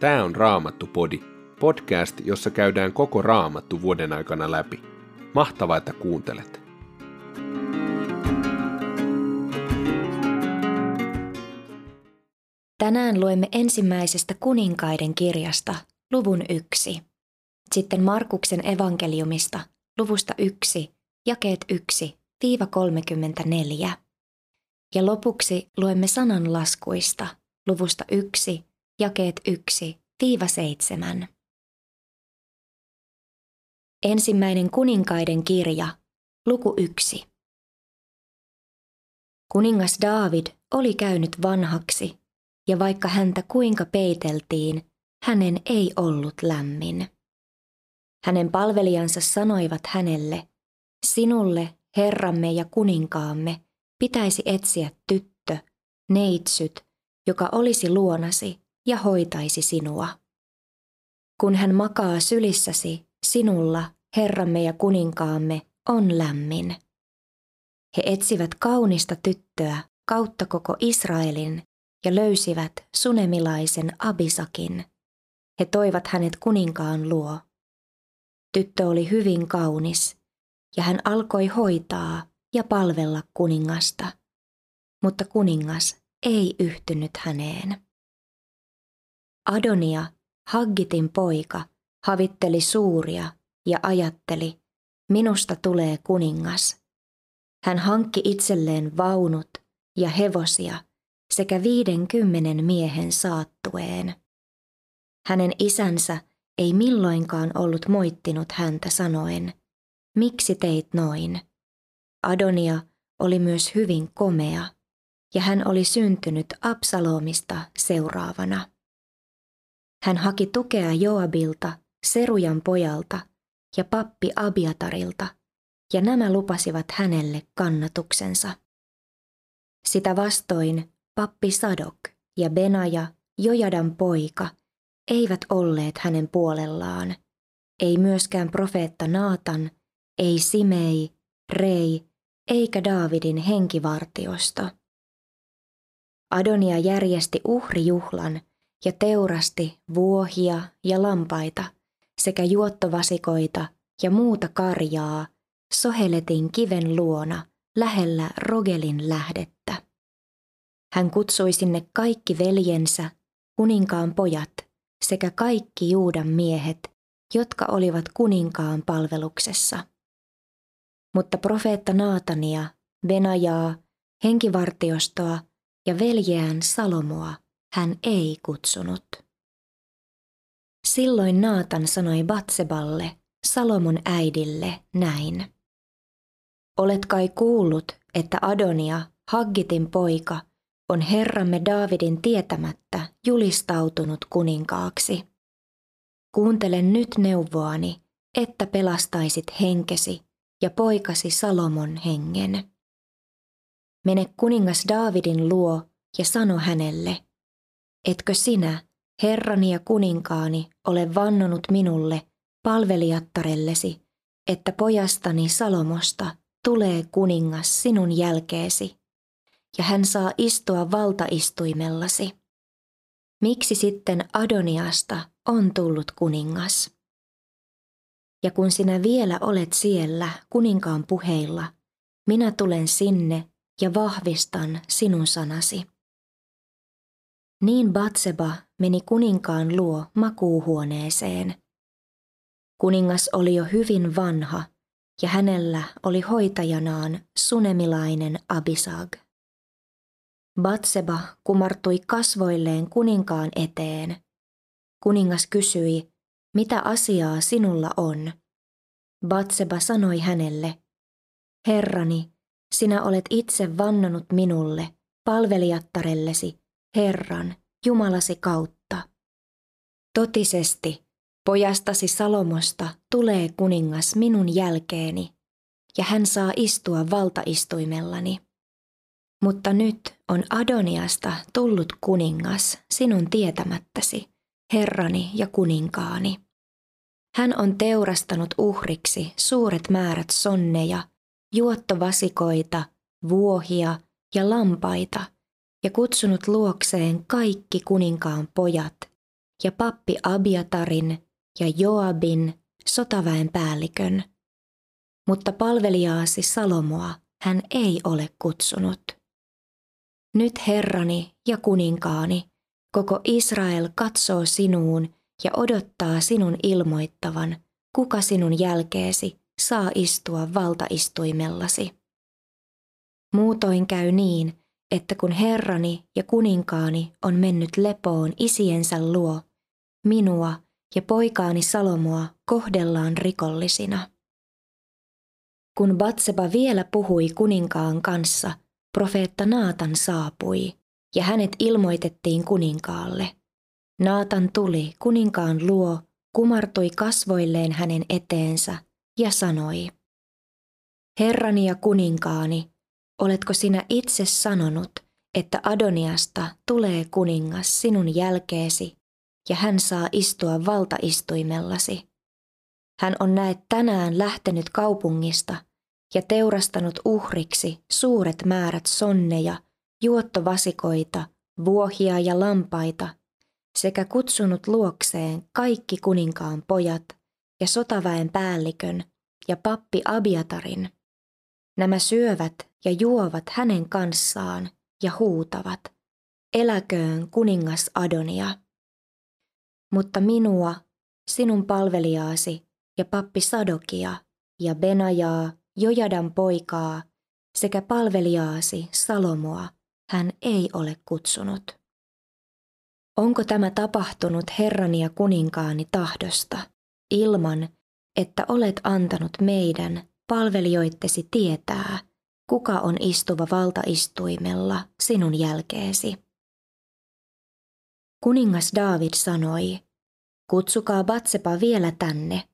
Tämä on Raamattu-podi, podcast, jossa käydään koko Raamattu vuoden aikana läpi. Mahtavaa, että kuuntelet! Tänään luemme ensimmäisestä kuninkaiden kirjasta, luvun yksi. Sitten Markuksen evankeliumista, luvusta yksi, jakeet yksi, viiva 34. Ja lopuksi luemme sananlaskuista, luvusta yksi, jakeet 1-7. Ensimmäinen kuninkaiden kirja, luku 1. Kuningas David oli käynyt vanhaksi, ja vaikka häntä kuinka peiteltiin, hänen ei ollut lämmin. Hänen palvelijansa sanoivat hänelle, sinulle, herramme ja kuninkaamme, pitäisi etsiä tyttö, neitsyt, joka olisi luonasi ja hoitaisi sinua. Kun hän makaa sylissäsi, sinulla, Herramme ja kuninkaamme, on lämmin. He etsivät kaunista tyttöä kautta koko Israelin ja löysivät sunemilaisen Abisakin. He toivat hänet kuninkaan luo. Tyttö oli hyvin kaunis, ja hän alkoi hoitaa ja palvella kuningasta. Mutta kuningas ei yhtynyt häneen. Adonia, Haggitin poika, havitteli suuria ja ajatteli, minusta tulee kuningas. Hän hankki itselleen vaunut ja hevosia sekä viidenkymmenen miehen saattueen. Hänen isänsä ei milloinkaan ollut moittinut häntä sanoen, miksi teit noin? Adonia oli myös hyvin komea, ja hän oli syntynyt Absalomista seuraavana. Hän haki tukea Joabilta, Serujan pojalta ja pappi Abiatarilta, ja nämä lupasivat hänelle kannatuksensa. Sitä vastoin pappi Sadok ja Benaja, Jojadan poika, eivät olleet hänen puolellaan, ei myöskään profeetta Naatan, ei Simei, Rei, eikä Daavidin henkivartiosto. Adonia järjesti uhrijuhlan ja teurasti vuohia ja lampaita sekä juottovasikoita ja muuta karjaa Soheletin kiven luona lähellä Rogelin lähdettä. Hän kutsui sinne kaikki veljensä, kuninkaan pojat sekä kaikki Juudan miehet, jotka olivat kuninkaan palveluksessa. Mutta profeetta Naatania, Venajaa, henkivartiostoa ja veljeään Salomoa hän ei kutsunut. Silloin Naatan sanoi Batseballe, Salomon äidille, näin. Olet kai kuullut, että Adonia, Haggitin poika, on herramme Daavidin tietämättä julistautunut kuninkaaksi. Kuuntele nyt neuvoani, että pelastaisit henkesi ja poikasi Salomon hengen. Mene kuningas Daavidin luo ja sano hänelle, etkö sinä, herrani ja kuninkaani, ole vannonut minulle, palvelijattarellesi, että pojastani Salomosta tulee kuningas sinun jälkeesi, ja hän saa istua valtaistuimellasi. Miksi sitten Adoniasta on tullut kuningas? Ja kun sinä vielä olet siellä kuninkaan puheilla, minä tulen sinne ja vahvistan sinun sanasi. Niin Batseba meni kuninkaan luo makuuhuoneeseen. Kuningas oli jo hyvin vanha ja hänellä oli hoitajanaan sunemilainen Abisag. Batseba kumartui kasvoilleen kuninkaan eteen. Kuningas kysyi, mitä asiaa sinulla on? Batseba sanoi hänelle, Herrani, sinä olet itse vannonut minulle, palvelijattarellesi, Herran, Jumalasi kautta. Totisesti, pojastasi Salomosta tulee kuningas minun jälkeeni, ja hän saa istua valtaistuimellani. Mutta nyt on Adoniasta tullut kuningas sinun tietämättäsi, herrani ja kuninkaani. Hän on teurastanut uhriksi suuret määrät sonneja, juottovasikoita, vuohia ja lampaita – ja kutsunut luokseen kaikki kuninkaan pojat ja pappi Abiatarin ja Joabin sotaväen päällikön. Mutta palvelijaasi Salomoa hän ei ole kutsunut. Nyt Herrani ja kuninkaani, koko Israel katsoo sinuun ja odottaa sinun ilmoittavan, kuka sinun jälkeesi saa istua valtaistuimellasi. Muutoin käy niin, että kun Herrani ja kuninkaani on mennyt lepoon isiensä luo, minua ja poikaani Salomoa kohdellaan rikollisina. Kun Batseba vielä puhui kuninkaan kanssa, profeetta Naatan saapui, ja hänet ilmoitettiin kuninkaalle. Naatan tuli kuninkaan luo, kumartui kasvoilleen hänen eteensä ja sanoi, Herrani ja kuninkaani, oletko sinä itse sanonut, että Adoniasta tulee kuningas sinun jälkeesi ja hän saa istua valtaistuimellasi? Hän on näet tänään lähtenyt kaupungista ja teurastanut uhriksi suuret määrät sonneja, juottovasikoita, vuohia ja lampaita, sekä kutsunut luokseen kaikki kuninkaan pojat ja sotaväen päällikön ja pappi Abiatarin. Nämä syövät ja juovat hänen kanssaan ja huutavat, eläköön kuningas Adonia. Mutta minua, sinun palvelijaasi ja pappi Sadokia ja Benajaa, Jojadan poikaa sekä palvelijaasi Salomoa hän ei ole kutsunut. Onko tämä tapahtunut Herrani ja kuninkaani tahdosta, ilman että olet antanut meidän palvelijoittesi tietää, kuka on istuva valtaistuimella sinun jälkeesi? Kuningas David sanoi, kutsukaa Batsepa vielä tänne.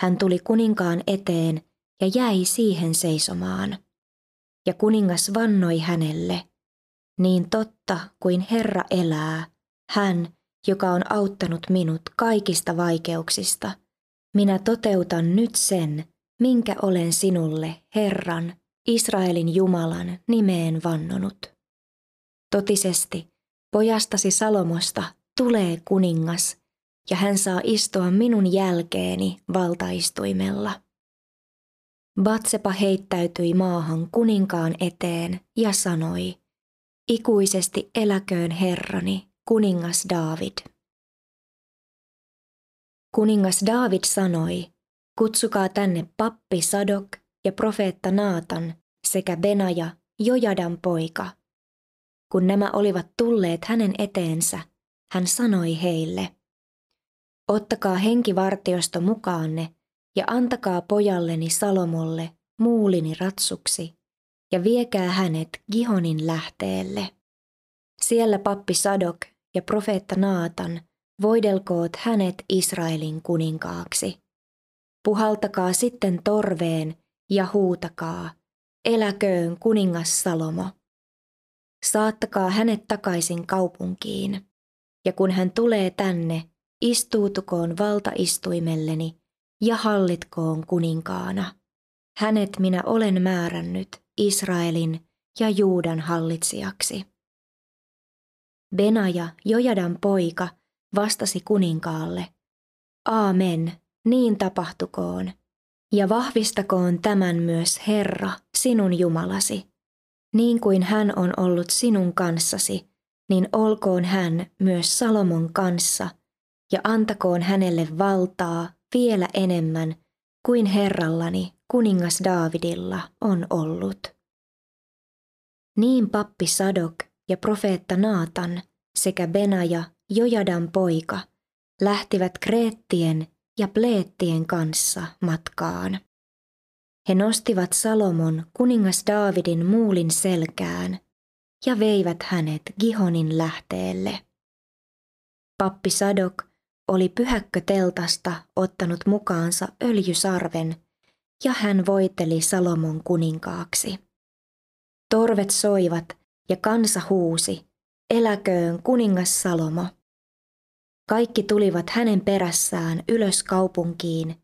Hän tuli kuninkaan eteen ja jäi siihen seisomaan. Ja kuningas vannoi hänelle, niin totta kuin Herra elää, hän, joka on auttanut minut kaikista vaikeuksista, minä toteutan nyt sen, minkä olen sinulle, Herran, Israelin Jumalan nimeen vannonut. Totisesti, pojastasi Salomosta tulee kuningas, ja hän saa istua minun jälkeeni valtaistuimella. Batsepa heittäytyi maahan kuninkaan eteen ja sanoi, ikuisesti eläköön herrani, kuningas David. Kuningas David sanoi, kutsukaa tänne pappi Sadok ja profeetta Naatan sekä Benaja, Jojadan poika. Kun nämä olivat tulleet hänen eteensä, hän sanoi heille, ottakaa henkivartiosto mukaanne ja antakaa pojalleni Salomolle muulini ratsuksi ja viekää hänet Gihonin lähteelle. Siellä pappi Sadok ja profeetta Naatan voidelkoot hänet Israelin kuninkaaksi. Puhaltakaa sitten torveen ja huutakaa, eläköön kuningas Salomo. Saattakaa hänet takaisin kaupunkiin, ja kun hän tulee tänne, istuutukoon valtaistuimelleni ja hallitkoon kuninkaana. Hänet minä olen määrännyt Israelin ja Juudan hallitsijaksi. Benaja, Jojadan poika, vastasi kuninkaalle, Aamen, niin tapahtukoon, ja vahvistakoon tämän myös Herra, sinun Jumalasi. Niin kuin hän on ollut sinun kanssasi, niin olkoon hän myös Salomon kanssa, ja antakoon hänelle valtaa vielä enemmän kuin herrallani kuningas Daavidilla on ollut. Niin pappi Sadok ja profeetta Naatan sekä Benaja, Jojadan poika, lähtivät Kreettien ja Pleettien kanssa matkaan. He nostivat Salomon kuningas Daavidin muulin selkään ja veivät hänet Gihonin lähteelle. Pappi Sadok oli pyhäkköteltasta ottanut mukaansa öljysarven ja hän voiteli Salomon kuninkaaksi. Torvet soivat ja kansa huusi, eläköön kuningas Salomo. Kaikki tulivat hänen perässään ylös kaupunkiin,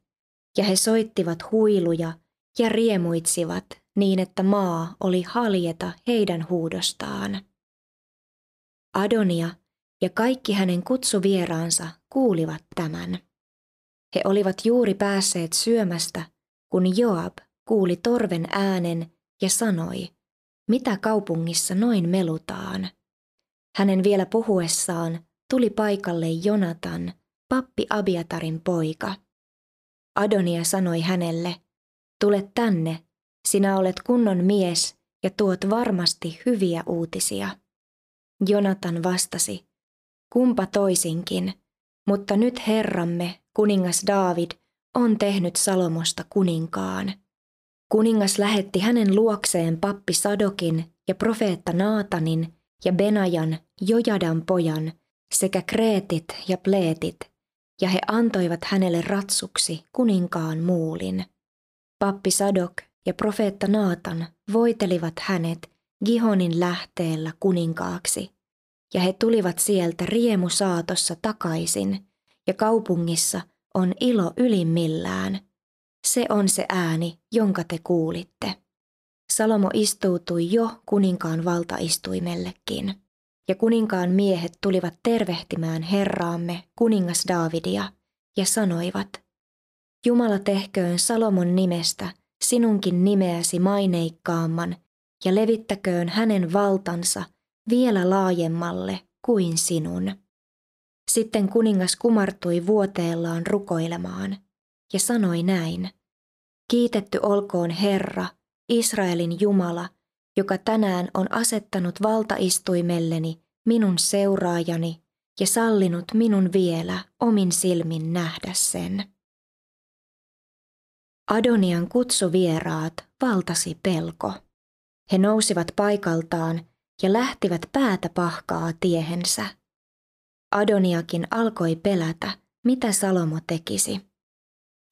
ja he soittivat huiluja ja riemuitsivat niin, että maa oli haljeta heidän huudostaan. Adonia ja kaikki hänen kutsuvieraansa kuulivat tämän. He olivat juuri päässeet syömästä, kun Joab kuuli torven äänen ja sanoi, mitä kaupungissa noin melutaan. Hänen vielä puhuessaan tuli paikalle Jonatan, pappi Abiatarin poika. Adonia sanoi hänelle, tule tänne, sinä olet kunnon mies ja tuot varmasti hyviä uutisia. Jonatan vastasi, kumpa toisinkin, mutta nyt Herramme, kuningas David, on tehnyt Salomosta kuninkaan. Kuningas lähetti hänen luokseen pappi Sadokin ja profeetta Naatanin ja Benajan, Jojadan pojan, sekä Kreetit ja Pleetit, ja he antoivat hänelle ratsuksi kuninkaan muulin. Pappi Sadok ja profeetta Naatan voitelivat hänet Gihonin lähteellä kuninkaaksi, ja he tulivat sieltä riemusaatossa takaisin, ja kaupungissa on ilo ylimmillään. Se on se ääni, jonka te kuulitte. Salomo istuutui jo kuninkaan valtaistuimellekin, ja kuninkaan miehet tulivat tervehtimään herraamme, kuningas Daavidia, ja sanoivat, Jumala tehköön Salomon nimestä sinunkin nimeäsi maineikkaamman, ja levittäköön hänen valtansa vielä laajemmalle kuin sinun. Sitten kuningas kumartui vuoteellaan rukoilemaan ja sanoi näin. Kiitetty olkoon Herra, Israelin Jumala, joka tänään on asettanut valtaistuimelleni minun seuraajani ja sallinut minun vielä omin silmin nähdä sen. Adonian kutsuvieraat valtasi pelko. He nousivat paikaltaan ja lähtivät päätä pahkaa tiehensä. Adoniakin alkoi pelätä, mitä Salomo tekisi.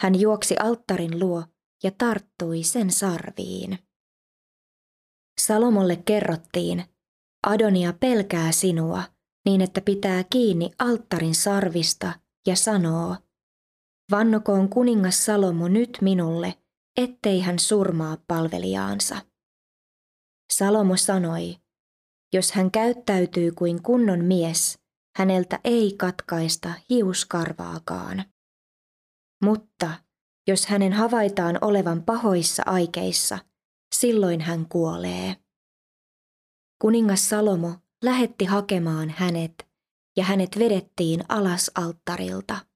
Hän juoksi alttarin luo ja tarttui sen sarviin. Salomolle kerrottiin, Adonia pelkää sinua niin, että pitää kiinni alttarin sarvista ja sanoo, vannokoon kuningas Salomo nyt minulle, ettei hän surmaa palvelijaansa. Salomo sanoi, jos hän käyttäytyy kuin kunnon mies, häneltä ei katkaista hiuskarvaakaan. Mutta jos hänen havaitaan olevan pahoissa aikeissa, silloin hän kuolee. Kuningas Salomo lähetti hakemaan hänet, ja hänet vedettiin alas alttarilta.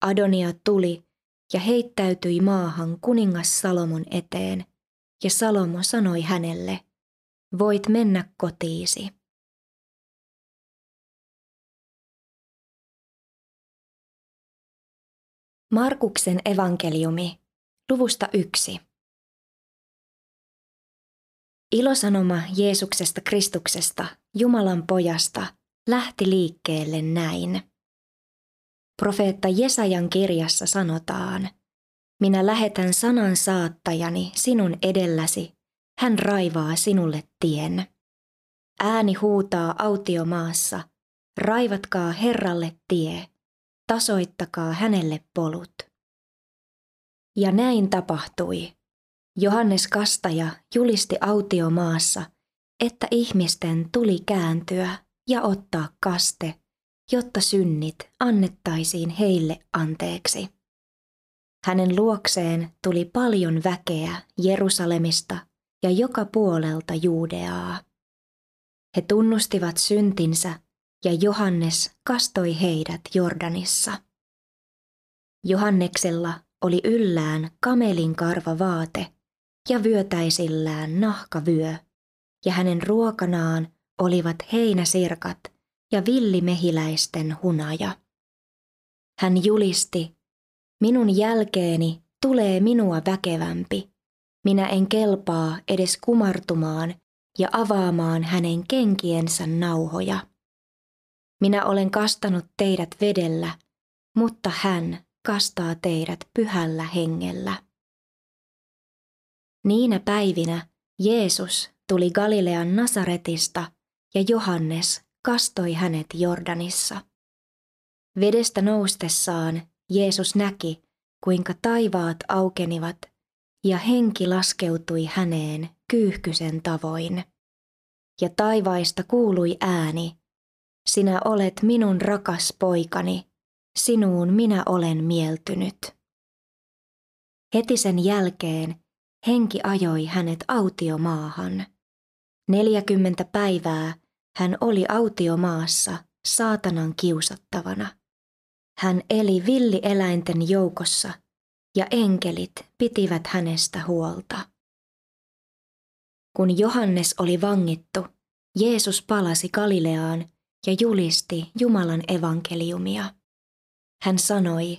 Adonia tuli ja heittäytyi maahan kuningas Salomon eteen, ja Salomo sanoi hänelle, voit mennä kotiisi. Markuksen evankeliumi, luvusta yksi. Ilosanoma Jeesuksesta Kristuksesta, Jumalan pojasta, lähti liikkeelle näin. Profeetta Jesajan kirjassa sanotaan, minä lähetän sanan saattajani sinun edelläsi, hän raivaa sinulle tien. Ääni huutaa autiomaassa, raivatkaa Herralle tie, tasoittakaa hänelle polut. Ja näin tapahtui. Johannes Kastaja julisti autiomaassa, että ihmisten tuli kääntyä ja ottaa kaste, jotta synnit annettaisiin heille anteeksi. Hänen luokseen tuli paljon väkeä Jerusalemista ja joka puolelta Juudeaa. He tunnustivat syntinsä ja Johannes kastoi heidät Jordanissa. Johanneksella oli yllään kamelin karva vaate ja vyötäisillään nahkavyö, ja hänen ruokanaan olivat heinäsirkat ja villimehiläisten hunaja. Hän julisti, minun jälkeeni tulee minua väkevämpi, minä en kelpaa edes kumartumaan ja avaamaan hänen kenkiensä nauhoja. Minä olen kastanut teidät vedellä, mutta hän kastaa teidät pyhällä hengellä. Niinä päivinä Jeesus tuli Galilean Nasaretista ja Johannes kastoi hänet Jordanissa. Vedestä noustessaan Jeesus näki, kuinka taivaat aukenivat ja henki laskeutui häneen kyyhkysen tavoin. Ja taivaista kuului ääni, sinä olet minun rakas poikani, sinuun minä olen mieltynyt. Heti sen jälkeen henki ajoi hänet autiomaahan. Neljäkymmentä päivää hän oli autiomaassa saatanan kiusattavana. Hän eli villieläinten joukossa ja enkelit pitivät hänestä huolta. Kun Johannes oli vangittu, Jeesus palasi Galileaan ja julisti Jumalan evankeliumia. Hän sanoi,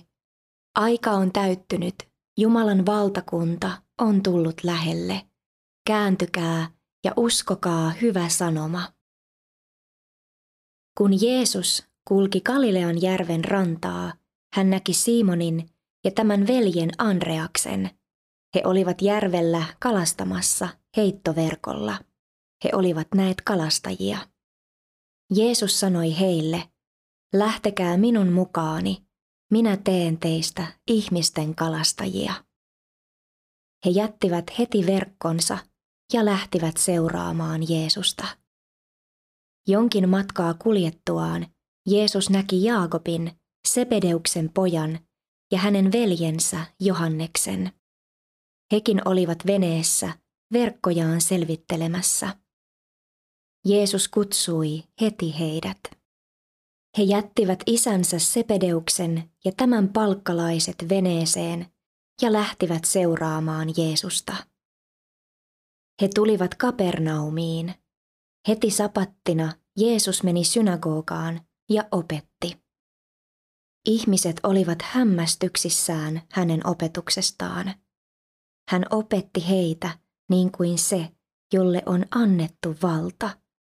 aika on täyttynyt, Jumalan valtakunta on tullut lähelle. Kääntykää ja uskokaa hyvä sanoma. Kun Jeesus kulki Galilean järven rantaa, hän näki Simonin ja tämän veljen Andreaksen. He olivat järvellä kalastamassa heittoverkolla. He olivat näet kalastajia. Jeesus sanoi heille, lähtekää minun mukaani, minä teen teistä ihmisten kalastajia. He jättivät heti verkkonsa ja lähtivät seuraamaan Jeesusta. Jonkin matkaa kuljettuaan Jeesus näki Jaakobin, Sepedeuksen pojan ja hänen veljensä Johanneksen. Hekin olivat veneessä verkkojaan selvittelemässä. Jeesus kutsui heti heidät. He jättivät isänsä Sepedeuksen ja tämän palkkalaiset veneeseen ja lähtivät seuraamaan Jeesusta. He tulivat Kapernaumiin. Heti sapattina Jeesus meni synagogaan ja opetti. Ihmiset olivat hämmästyksissään hänen opetuksestaan. Hän opetti heitä niin kuin se, jolle on annettu valta,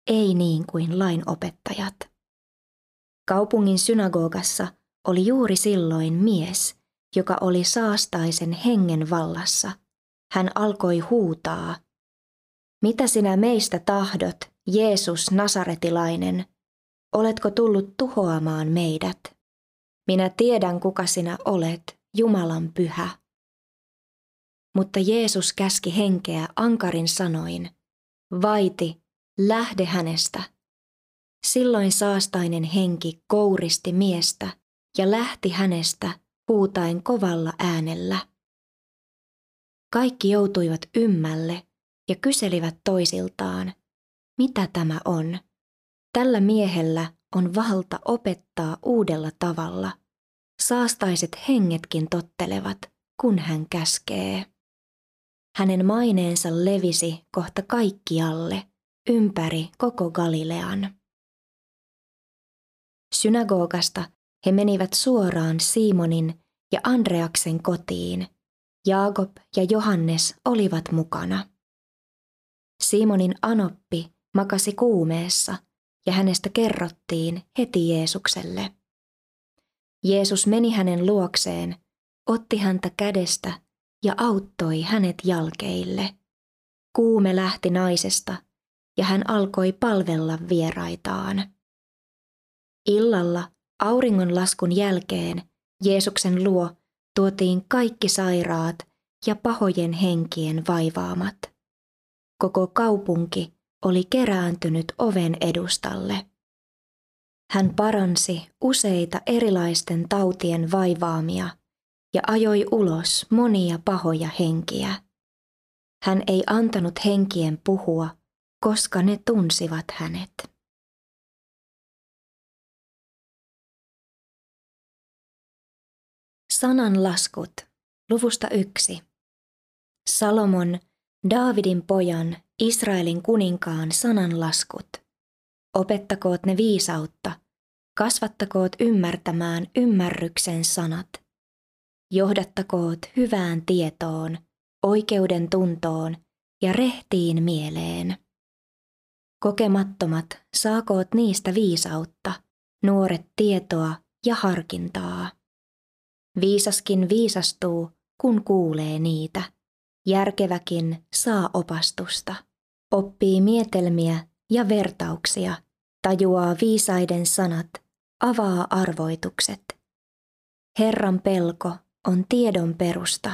ei niin kuin lainopettajat. Kaupungin synagogassa oli juuri silloin mies, joka oli saastaisen hengen vallassa. Hän alkoi huutaa, mitä sinä meistä tahdot, Jeesus Nasaretilainen? Oletko tullut tuhoamaan meidät? Minä tiedän, kuka sinä olet, Jumalan pyhä. Mutta Jeesus käski henkeä ankarin sanoin, vaiti, lähde hänestä. Silloin saastainen henki kouristi miestä ja lähti hänestä huutaen kovalla äänellä. Kaikki joutuivat ymmälle ja kyselivät toisiltaan, mitä tämä on. Tällä miehellä on valta opettaa uudella tavalla. Saastaiset hengetkin tottelevat, kun hän käskee. Hänen maineensa levisi kohta kaikkialle, ympäri koko Galilean. Synagogasta he menivät suoraan Simonin ja Andreaksen kotiin. Jaakob ja Johannes olivat mukana. Simonin anoppi makasi kuumeessa ja hänestä kerrottiin heti Jeesukselle. Jeesus meni hänen luokseen, otti häntä kädestä ja auttoi hänet jalkeille. Kuume lähti naisesta ja hän alkoi palvella vieraitaan. Illalla auringonlaskun jälkeen Jeesuksen luo tuotiin kaikki sairaat ja pahojen henkien vaivaamat. Koko kaupunki oli kerääntynyt oven edustalle. Hän paransi useita erilaisten tautien vaivaamia ja ajoi ulos monia pahoja henkiä. Hän ei antanut henkien puhua, koska ne tunsivat hänet. Sananlaskut, luvusta yksi. Salomon, Daavidin pojan, Israelin kuninkaan sananlaskut. Opettakoot ne viisautta, kasvattakoot ymmärtämään ymmärryksen sanat. Johdattakoot hyvään tietoon, oikeuden tuntoon ja rehtiin mieleen. Kokemattomat saakoot niistä viisautta, nuoret tietoa ja harkintaa. Viisaskin viisastuu, kun kuulee niitä. Järkeväkin saa opastusta. Oppii mietelmiä ja vertauksia, tajuaa viisaiden sanat, avaa arvoitukset. Herran pelko on tiedon perusta,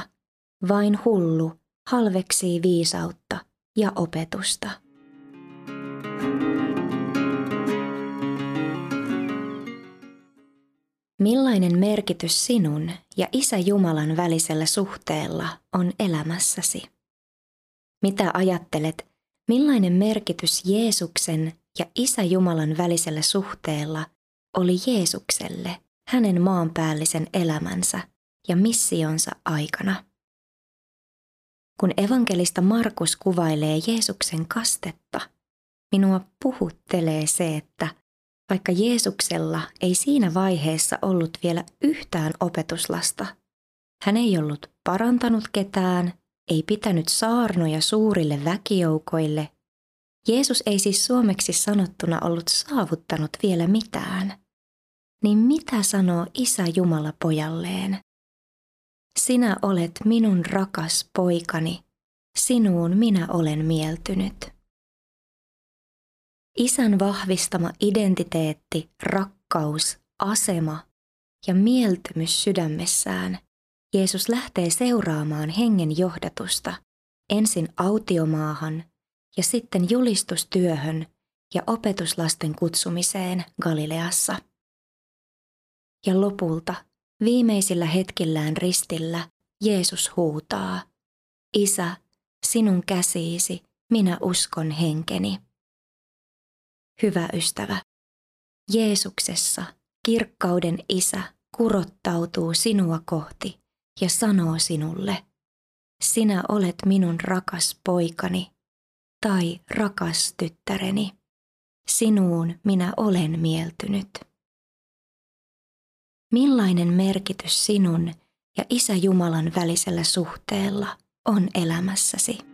vain hullu halveksii viisautta ja opetusta. Millainen merkitys sinun ja Isä Jumalan välisellä suhteella on elämässäsi? Mitä ajattelet, millainen merkitys Jeesuksen ja Isä Jumalan välisellä suhteella oli Jeesukselle hänen maanpäällisen elämänsä ja missionsa aikana? Kun evankelista Markus kuvailee Jeesuksen kastetta, minua puhuttelee se, että vaikka Jeesuksella ei siinä vaiheessa ollut vielä yhtään opetuslasta, hän ei ollut parantanut ketään, ei pitänyt saarnoja suurille väkijoukoille. Jeesus ei siis suomeksi sanottuna ollut saavuttanut vielä mitään. Niin mitä sanoo Isä Jumala pojalleen? Sinä olet minun rakas poikani, sinuun minä olen mieltynyt. Isän vahvistama identiteetti, rakkaus, asema ja mieltymys sydämessään Jeesus lähtee seuraamaan hengen johdatusta ensin autiomaahan ja sitten julistustyöhön ja opetuslasten kutsumiseen Galileassa. Ja lopulta Viimeisillä hetkillään ristillä Jeesus huutaa, Isä, sinun käsiisi, minä uskon henkeni. Hyvä ystävä, Jeesuksessa kirkkauden Isä kurottautuu sinua kohti ja sanoo sinulle, sinä olet minun rakas poikani tai rakas tyttäreni. Sinuun minä olen mieltynyt. Millainen merkitys sinun ja Isä Jumalan välisellä suhteella on elämässäsi?